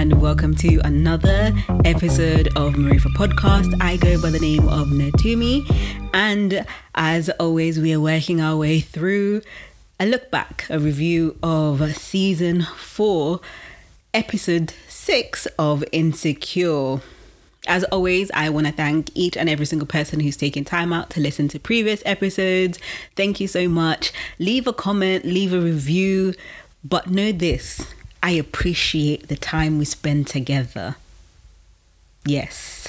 and welcome to another episode of Maarifa Podcast. I go by the name of Natumi, and as always, we are working our way through a look back, a review of season four, episode six of Insecure. As always, I want to thank each and every single person who's taken time out to listen to previous episodes. Thank you so much. Leave a comment, leave a review, but know this I appreciate the time we spend together. Yes.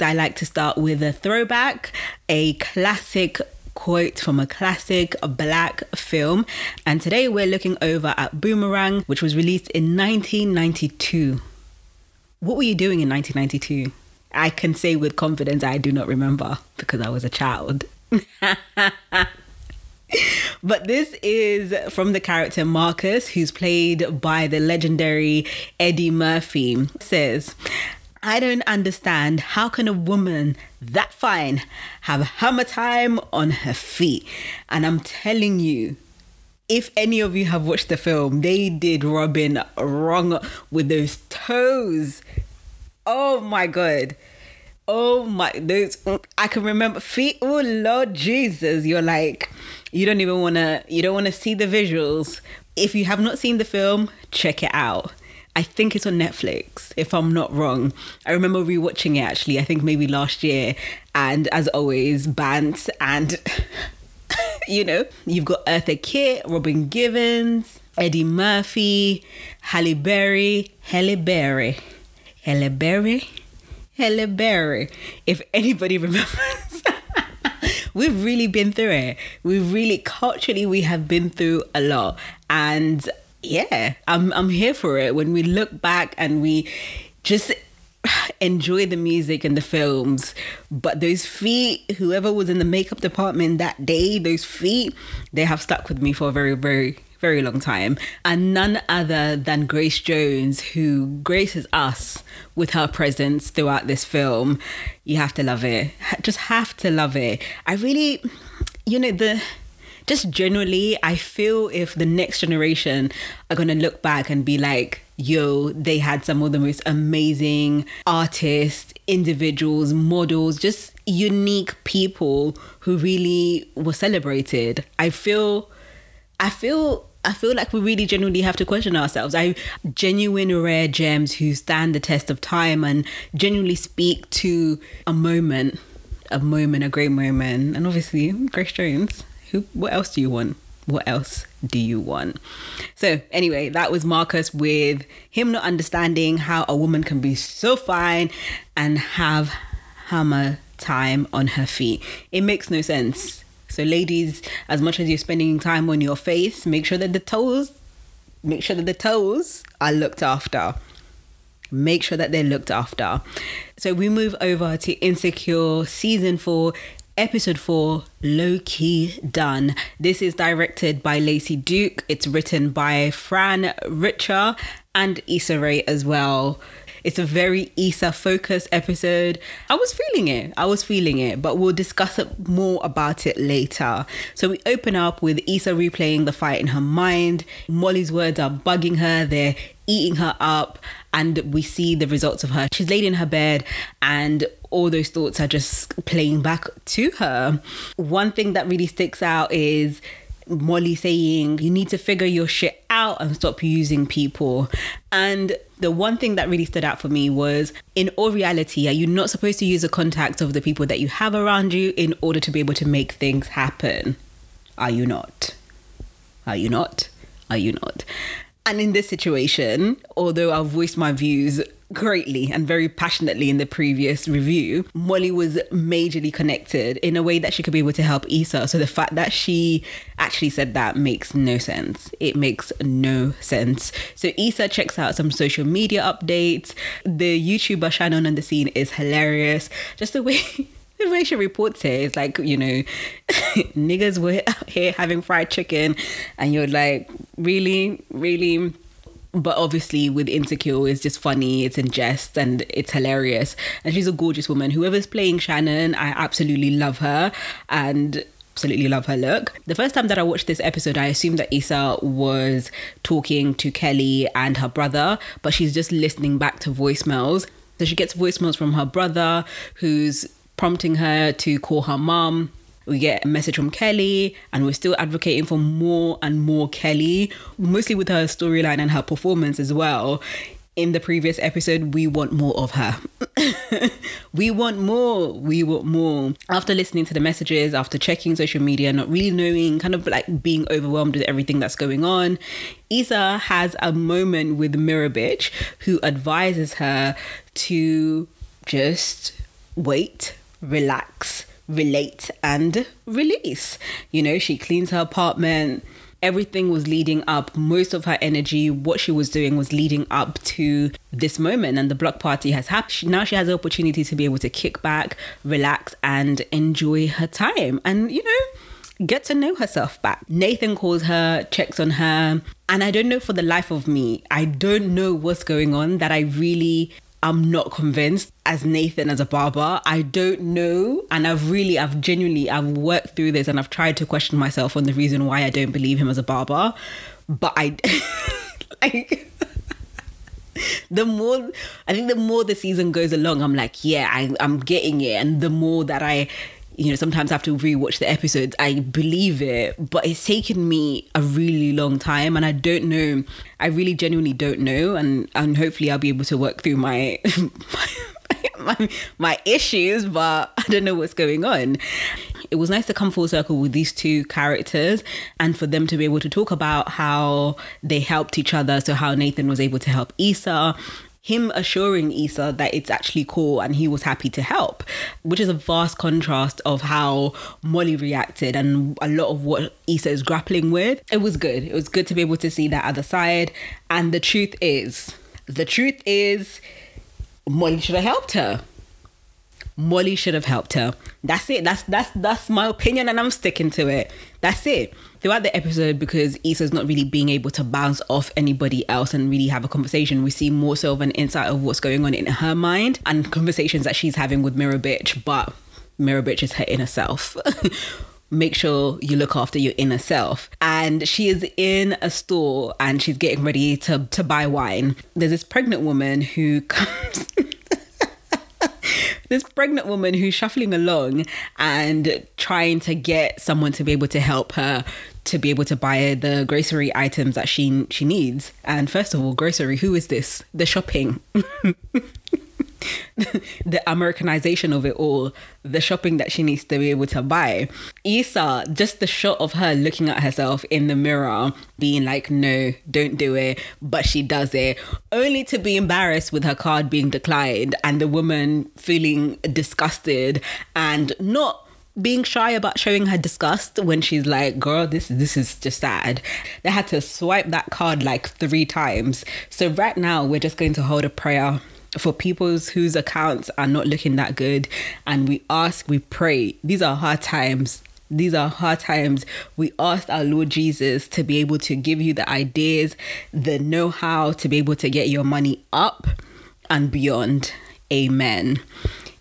I like to start with a throwback, a classic quote from a classic black film. And today we're looking over at Boomerang, which was released in 1992. What were you doing in 1992? I can say with confidence I do not remember because I was a child. but this is from the character Marcus, who's played by the legendary Eddie Murphy. says, I don't understand how can a woman that fine have hammer time on her feet? And I'm telling you, if any of you have watched the film, they did Robin wrong with those toes. Oh my god. Oh my those I can remember feet. Oh Lord Jesus. You're like you don't even wanna you don't wanna see the visuals. If you have not seen the film, check it out. I think it's on Netflix, if I'm not wrong. I remember rewatching it actually, I think maybe last year. And as always, Bant and you know, you've got Eartha Kitt, Robin Givens, Eddie Murphy, Halle Berry, Halle Berry, Halle Berry, Halle Berry. If anybody remembers. we've really been through it. We've really culturally we have been through a lot. And yeah, I'm I'm here for it. When we look back and we just enjoy the music and the films, but those feet, whoever was in the makeup department that day, those feet, they have stuck with me for a very, very, very long time. And none other than Grace Jones, who graces us with her presence throughout this film. You have to love it. Just have to love it. I really, you know, the just generally, I feel if the next generation are going to look back and be like, yo, they had some of the most amazing artists, individuals, models, just unique people who really were celebrated. I feel, I feel I feel like we really genuinely have to question ourselves. I genuine rare gems who stand the test of time and genuinely speak to a moment, a moment, a great moment. And obviously, Grace Jones. Who? What else do you want? What else do you want? So, anyway, that was Marcus with him not understanding how a woman can be so fine and have hammer time on her feet. It makes no sense. So, ladies, as much as you're spending time on your face, make sure that the toes, make sure that the toes are looked after. Make sure that they're looked after. So, we move over to Insecure season four, episode 4 low key done this is directed by lacey duke it's written by fran richer and Issa Rae as well it's a very Issa focused episode. I was feeling it. I was feeling it, but we'll discuss it more about it later. So we open up with Issa replaying the fight in her mind. Molly's words are bugging her. They're eating her up and we see the results of her. She's laid in her bed and all those thoughts are just playing back to her. One thing that really sticks out is Molly saying, You need to figure your shit out and stop using people. And the one thing that really stood out for me was in all reality, are you not supposed to use the contacts of the people that you have around you in order to be able to make things happen? Are you not? Are you not? Are you not? And in this situation, although I've voiced my views greatly and very passionately in the previous review, Molly was majorly connected in a way that she could be able to help Issa. So the fact that she actually said that makes no sense. It makes no sense. So Issa checks out some social media updates. The YouTuber Shannon on the scene is hilarious. Just the way the way she reports it is like, you know, niggas were out here having fried chicken, and you're like, really, really but obviously with insecure it's just funny it's in jest and it's hilarious and she's a gorgeous woman whoever's playing shannon i absolutely love her and absolutely love her look. The first time that I watched this episode, I assumed that Issa was talking to Kelli and her brother, but she's just listening back to voicemails. So she gets voicemails from her brother who's prompting her to call her mom we get a message from Kelli, and we're still advocating for more and more Kelli, mostly with her storyline and her performance as well. In the previous episode, we want more of her. we want more. We want more. After listening to the messages, after checking social media, not really knowing, kind of like being overwhelmed with everything that's going on, Issa has a moment with Mirror Bitch, who advises her to just wait, relax, relate and release. You know, she cleans her apartment. Everything was leading up, most of her energy, what she was doing was leading up to this moment. And the block party has happened. Now she has the opportunity to be able to kick back, relax, and enjoy her time. And, you know, get to know herself back. Nathan calls her, checks on her, and I don't know for the life of me, I don't know what's going on that I really I'm not convinced as Nathan as a barber. I don't know. And I've really, I've genuinely, I've worked through this and I've tried to question myself on the reason why I don't believe him as a barber. But I, like, the more, I think the more the season goes along, I'm like, yeah, I, I'm getting it. And the more that I, you know, sometimes I have to rewatch the episodes. I believe it, but it's taken me a really long time, and I don't know. I really genuinely don't know, and and hopefully I'll be able to work through my my, my issues, but I don't know what's going on. It was nice to come full circle with these two characters and for them to be able to talk about how they helped each other. So, how Nathan was able to help Issa him assuring Issa that it's actually cool and he was happy to help, which is a vast contrast of how Molly reacted and a lot of what Issa is grappling with. It was good. It was good to be able to see that other side. And the truth is, the truth is, Molly should have helped her. Molly should have helped her. That's it. That's that's that's my opinion and I'm sticking to it. That's it. Throughout the episode, because Issa's not really being able to bounce off anybody else and really have a conversation, we see more so of an insight of what's going on in her mind and conversations that she's having with Mirror Bitch, but Mirror Bitch is her inner self. make sure you look after your inner self. And she is in a store and she's getting ready to, to buy wine. There's this pregnant woman who comes this pregnant woman who's shuffling along and trying to get someone to be able to help her to be able to buy the grocery items that she she needs. And first of all, grocery, who is this? The shopping. the Americanization of it all, the shopping that she needs to be able to buy. Issa, just the shot of her looking at herself in the mirror, being like, no, don't do it. But she does it, only to be embarrassed with her card being declined and the woman feeling disgusted and not being shy about showing her disgust when she's like, girl, this this is just sad. They had to swipe that card like three times. So right now we're just going to hold a prayer for people whose accounts are not looking that good. And we ask, we pray. These are hard times. These are hard times. We ask our Lord Jesus to be able to give you the ideas, the know how to be able to get your money up and beyond. Amen.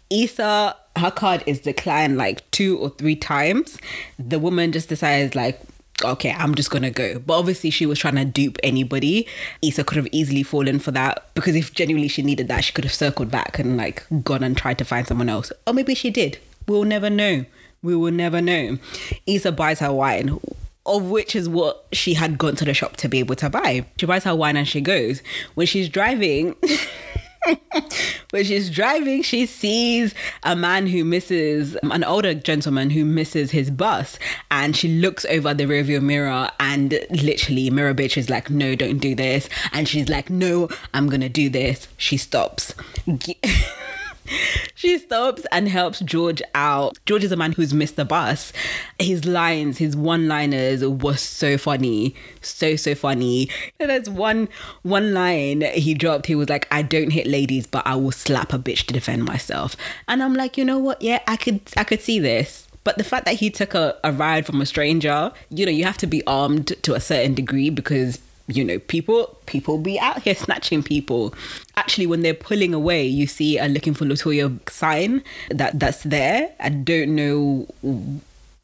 Issa, her card is declined like two or three times. The woman just decides, like, okay, I'm just gonna go. But obviously, she was trying to dupe anybody. Issa could have easily fallen for that because if genuinely she needed that, she could have circled back and like gone and tried to find someone else. Or maybe she did. We'll never know. We will never know. Issa buys her wine. Of which is what she had gone to the shop to be able to buy. She buys her wine and she goes. When she's driving, when she's driving, she sees a man who misses, an older gentleman who misses his bus. And she looks over the rearview mirror and literally, Mirror Bitch is like, no, don't do this. And she's like, no, I'm to do this. She stops. she stops and helps George out. George is a man who's missed the bus. His lines, his one-liners were so funny, so so funny. And there's one one line he dropped. He was like, "I don't hit ladies, but I will slap a bitch to defend myself." And I'm like, you know what? Yeah, I could I could see this. But the fact that he took a, a ride from a stranger, you know, you have to be armed to a certain degree because you know people people be out here snatching people actually when they're pulling away you see a looking for latoya sign that that's there i don't know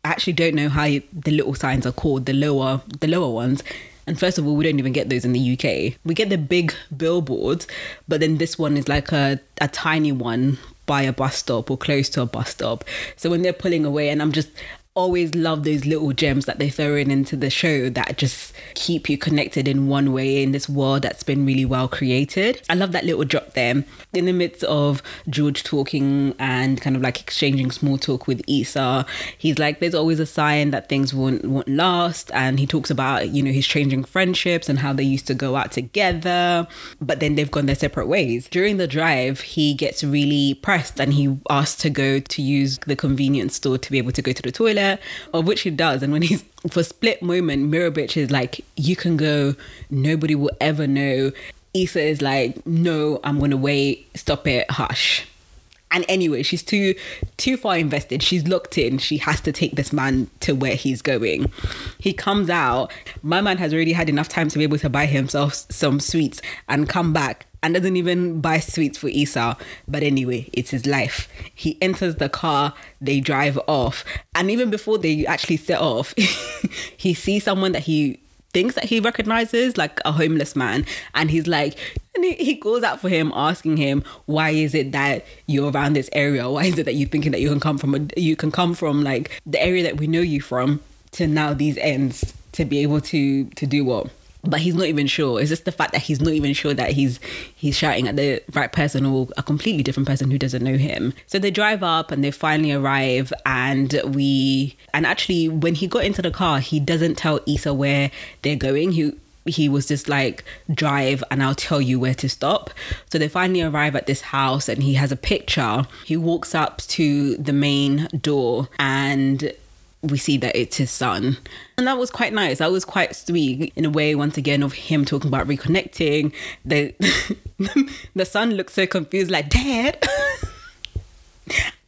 I actually don't know how the little signs are called, the lower the lower ones. And first of all, we don't even get those in the UK. We get the big billboards, but then this one is like a, a tiny one by a bus stop or close to a bus stop. So when they're pulling away, and I'm just always love those little gems that they throw in into the show that just keep you connected in one way in this world that's been really well created. I love that little drop there in the midst of George talking and kind of like exchanging small talk with Issa. He's like, there's always a sign that things won't won't last, and he talks about you know his changing friendships and how they used to go out together, but then they've gone their separate ways. During the drive, he gets really pressed and he asks to go to use the convenience store to be able to go to the toilet of which he does. And when he's for split moment, Mirror Bitch is like, you can go, nobody will ever know. Issa is like, no, I'm gonna wait, stop it, hush. And anyway, she's too too far invested. She's locked in. She has to take this man to where he's going. He comes out. My man has already had enough time to be able to buy himself some sweets and come back and doesn't even buy sweets for Issa. But anyway, it's his life. He enters the car, they drive off. And even before they actually set off, he sees someone that he thinks that he recognizes, like a homeless man. And he's like, and he, he goes out for him, asking him, why is it that you're around this area? Why is it that you're thinking that you can come from a, you can come from like the area that we know you from to now these ends to be able to to do what? But he's not even sure. It's just the fact that he's not even sure that he's he's shouting at the right person or a completely different person who doesn't know him. So they drive up and they finally arrive and we and actually when he got into the car, he doesn't tell Issa where they're going. He he was just like drive and I'll tell you where to stop. So they finally arrive at this house and he has a picture. He walks up to the main door and we see that it's his son. And that was quite nice. That was quite sweet in a way, once again, of him talking about reconnecting. The, the son looks so confused, like, Dad.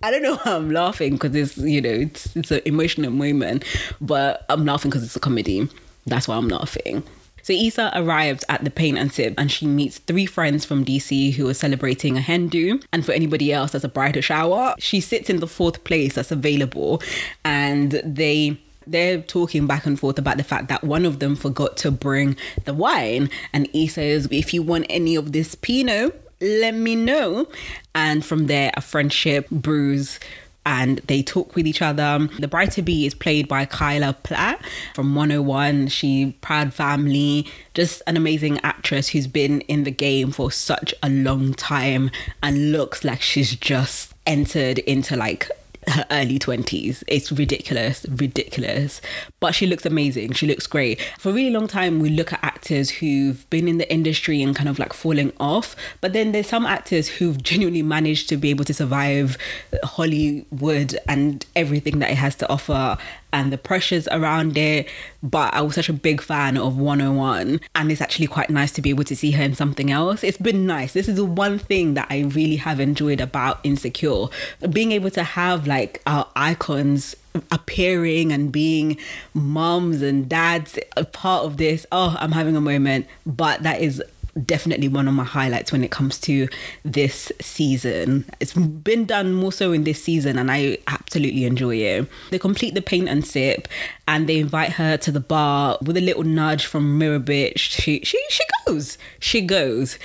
I don't know why I'm laughing because it's, you know, it's, it's an emotional moment, but I'm laughing because it's a comedy. That's why I'm laughing. So Issa arrives at the paint and sip and she meets three friends from DC who are celebrating a hen do. And for anybody else that's a bridal shower, she sits in the fourth place that's available. And they they're talking back and forth about the fact that one of them forgot to bring the wine. And Issa says if you want any of this pinot let me know. And from there a friendship brews and they talk with each other. The bride to be is played by Kyla Pratt from 101. She proud family, just an amazing actress who's been in the game for such a long time and looks like she's just entered into like her early 20s. It's ridiculous, ridiculous. But she looks amazing. She looks great. For a really long time, we look at actors who've been in the industry and kind of like falling off. But then there's some actors who've genuinely managed to be able to survive Hollywood and everything that it has to offer and the pressures around it. But I was such a big fan of 101, and it's actually quite nice to be able to see her in something else. It's been nice. This is the one thing that I really have enjoyed about Insecure being able to have like our icons appearing and being moms and dads a part of this. Oh, I'm having a moment, but that is definitely one of my highlights when it comes to this season. It's been done more so in this season and I absolutely enjoy it. They complete the paint and sip and they invite her to the bar with a little nudge from Mirror Bitch. She she she goes. She goes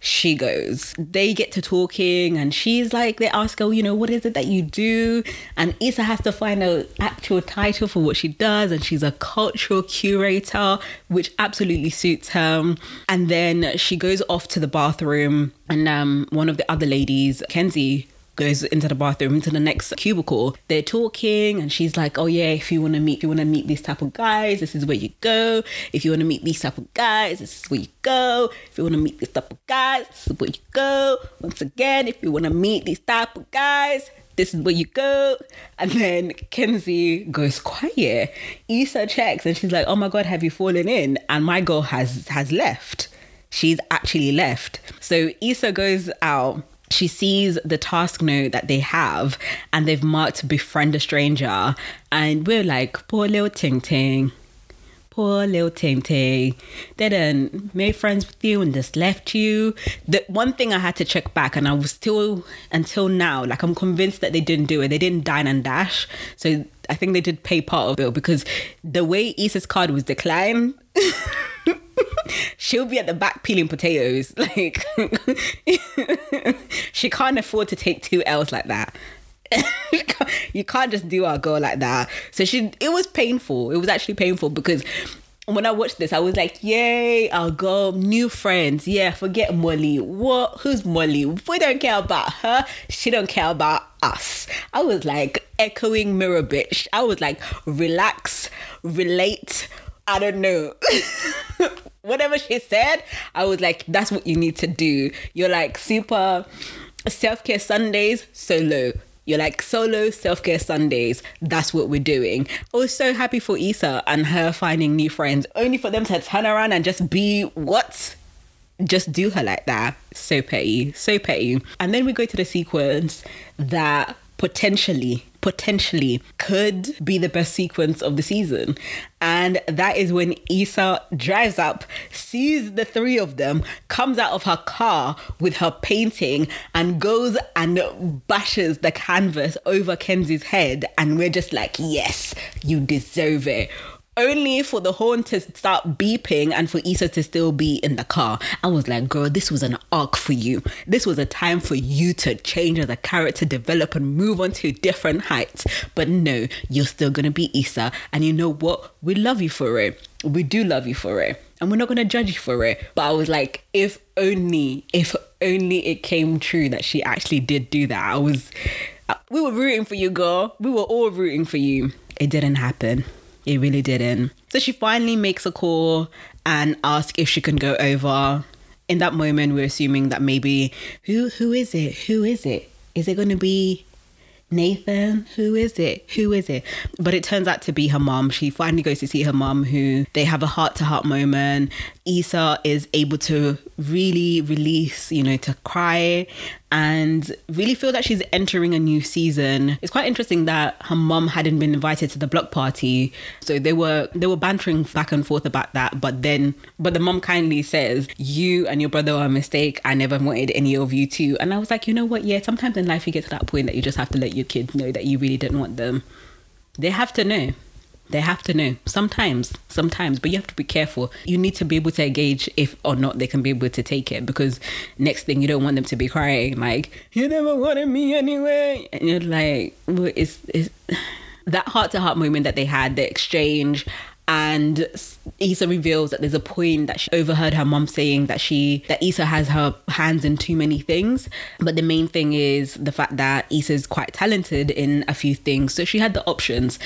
she goes. They get to talking, and she's like, they ask her, you know, what is it that you do? And Issa has to find an actual title for what she does, and she's a cultural curator, which absolutely suits her. And then she goes off to the bathroom, and um, one of the other ladies, Kenzie, goes into the bathroom into the next cubicle they're talking and she's like oh yeah if you want to meet if you want to meet these type of guys this is where you go if you want to meet these type of guys this is where you go if you want to meet these type of guys this is where you go once again if you want to meet these type of guys this is where you go. And then Kenzie goes quiet. Issa checks and she's like, oh my God, have you fallen in? And my girl has has left. She's actually left. So Issa goes out she sees the task note that they have and they've marked befriend a stranger and we're like poor little ting ting poor little Ting Ting. They didn't made friends with you and just left you. The one thing I had to check back, and I was still until now, like I'm convinced that they didn't do it. They didn't dine and dash. So I think they did pay part of it because the way Issa's card was declined. she'll be at the back peeling potatoes. Like she can't afford to take two L's like that. you can't just do our girl like that. So she it was painful. It was actually painful because when I watched this, I was like, yay, our girl, new friends. Yeah, forget Molly. What? Who's Molly? We don't care about her. She don't care about us. I was like echoing mirror bitch. I was like, relax, relate. I don't know. Whatever she said, I was like, that's what you need to do. You're like super self care Sundays, solo you're like solo self care Sundays. That's what we're doing. I was so happy for Issa and her finding new friends, only for them to turn around and just be what? Just do her like that. So petty, so petty. And then we go to the sequence that potentially potentially could be the best sequence of the season. And that is when Issa drives up, sees the three of them, comes out of her car with her painting, and goes and bashes the canvas over Kenzie's head. And we're just like, yes, you deserve it only for the horn to start beeping and for Issa to still be in the car. I was like, girl, this was an arc for you. This was a time for you to change as a character, develop and move on to different heights. But no, you're still gonna be Issa. And you know what? We love you for it. We do love you for it. And we're not gonna judge you for it. But I was like, if only, if only it came true that she actually did do that. I was uh, we were rooting for you, girl. We were all rooting for you. It didn't happen. It really didn't. So she finally makes a call and asks if she can go over. In that moment, we're assuming that maybe who who is it? Who is it? Is it going to be Nathan, who is it? Who is it? But it turns out to be her mom. She finally goes to see her mom, who they have a heart to heart moment. Issa is able to really release, you know, to cry and really feel that she's entering a new season. It's quite interesting that her mom hadn't been invited to the block party. So they were they were bantering back and forth about that, but then but the mom kindly says, "You and your brother are a mistake. I never wanted any of you to." And I was like, "You know what? Yeah, sometimes in life you get to that point that you just have to let your kids know that you really didn't want them. They have to know." They have to know sometimes, sometimes, but you have to be careful. You need to be able to gauge if or not they can be able to take it because next thing you don't want them to be crying like you never wanted me anyway, and you're like, well, it's, it's that heart to heart moment that they had, the exchange, and Issa reveals that there's a point that she overheard her mom saying that she that Issa has her hands in too many things, but the main thing is the fact that Issa's quite talented in a few things, so she had the options.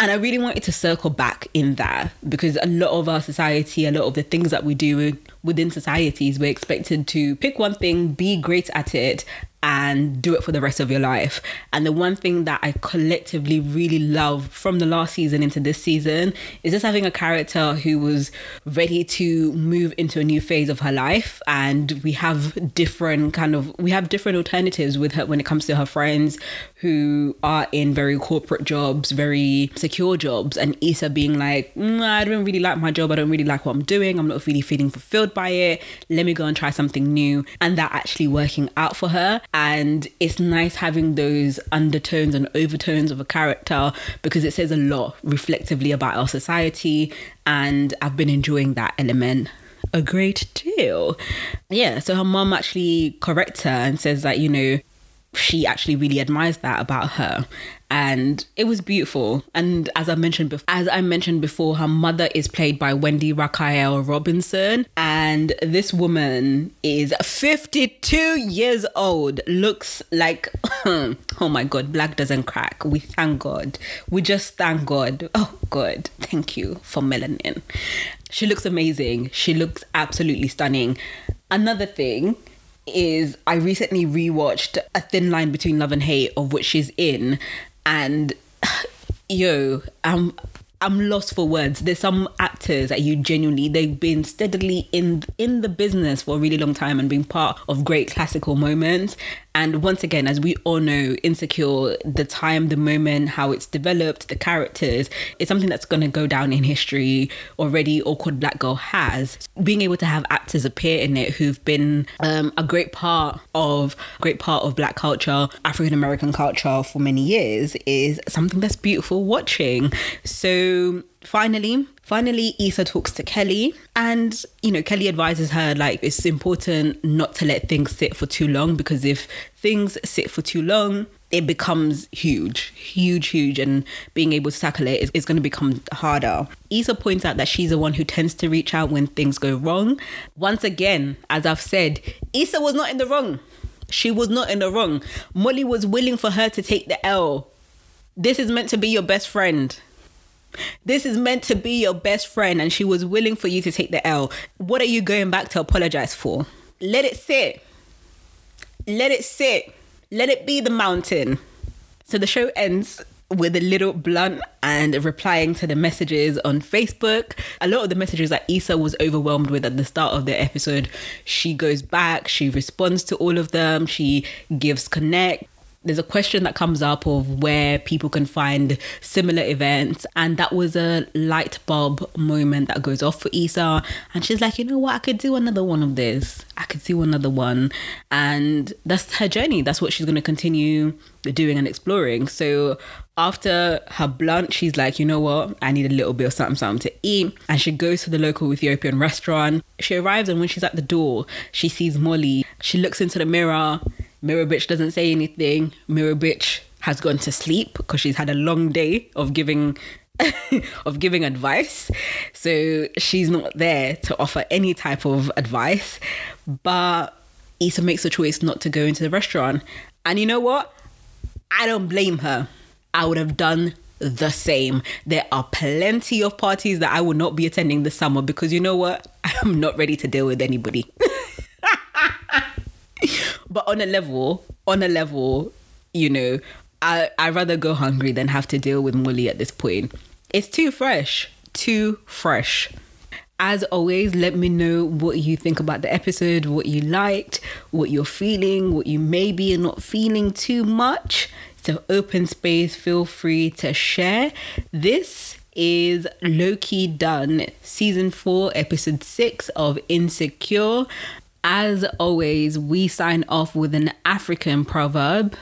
And I really wanted to circle back in that because a lot of our society, a lot of the things that we do within societies, we're expected to pick one thing, be great at it, and do it for the rest of your life. And the one thing that I collectively really love from the last season into this season is just having a character who was ready to move into a new phase of her life. And we have different kind of we have different alternatives with her when it comes to her friends who are in very corporate jobs, very secure jobs, and Issa being like, mm, I don't really like my job, I don't really like what I'm doing, I'm not really feeling fulfilled by it. Let me go and try something new. And that actually working out for her and it's nice having those undertones and overtones of a character because it says a lot reflectively about our society and I've been enjoying that element a great deal. Yeah, so her mom actually corrects her and says that, you know, she actually really admires that about her. And it was beautiful. And as i mentioned before as i mentioned before her mother is played by wendy raquel robinson. And this woman is 52 years old. Looks like oh my god black doesn't crack. We thank god. We just thank god. Oh god thank you for melanin. She looks amazing. She looks absolutely stunning. Another thing is I recently rewatched A Thin Line Between Love and Hate, of which she's in, and yo, um, I'm lost for words. There's some actors that you genuinely they've been steadily in in the business for a really long time and been part of great classical moments. And once again, as we all know, Insecure, the time, the moment, how it's developed, the characters, it's something that's going to go down in history already. Awkward Black Girl has being able to have actors appear in it who've been um, a great part of great part of Black culture, African American culture for many years is something that's beautiful watching. So finally finally Issa talks to Kelli and you know Kelli advises her like it's important not to let things sit for too long because if things sit for too long it becomes huge huge huge. And being able to tackle it is, is going to become harder. Issa points out that she's the one who tends to reach out when things go wrong. Once again as I've said Issa was not in the wrong. She was not in the wrong. Molly was willing for her to take the L. This is meant to be your best friend this is meant to be your best friend, and she was willing for you to take the L. What are you going back to apologize for? Let it sit. Let it sit. Let it be the mountain. So the show ends with a little blunt and replying to the messages on Facebook. A lot of the messages that Issa was overwhelmed with at the start of the episode, she goes back, she responds to all of them, she gives connect there's a question that comes up of where people can find similar events and that was a light bulb moment that goes off for Issa and she's like you know what? I could do another one of this. I could do another one. And that's her journey. That's what she's going to continue doing and exploring. So after her blunt she's like you know what? I need a little bit of something something to eat. And she goes to the local Ethiopian restaurant. She arrives and when she's at the door she sees Molly. She looks into the mirror Mirror bitch doesn't say anything. Mirror bitch has gone to sleep because she's had a long day of giving of giving advice. So she's not there to offer any type of advice. But Issa makes the choice not to go into the restaurant. And you know what? I don't blame her. I would have done the same. There are plenty of parties that I will not be attending this summer because you know what? I'm not ready to deal with anybody. But on a level, on a level, you know, I I rather go hungry than have to deal with Molly at this point. It's too fresh, too fresh. As always, let me know what you think about the episode, what you liked, what you're feeling, what you maybe are not feeling too much. So open space, feel free to share. This is Low-Key Done, season four, episode six of Insecure. As always, we sign off with an African proverb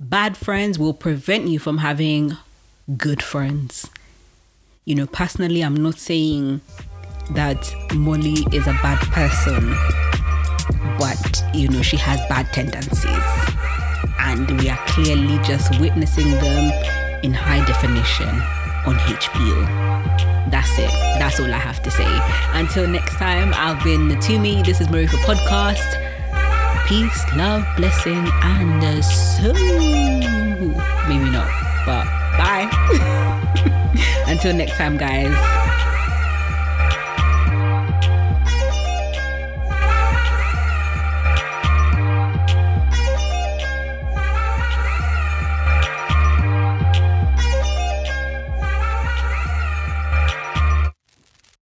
bad friends will prevent you from having good friends. You know, personally, I'm not saying that Molly is a bad person, but you know, she has bad tendencies. And we are clearly just witnessing them in high definition on HBO. That's it. That's all I have to say. Until next time, I've been Natumi. This is Maarifa Podcast. Peace, love, blessing, and so. Maybe not, but bye. Until next time, guys.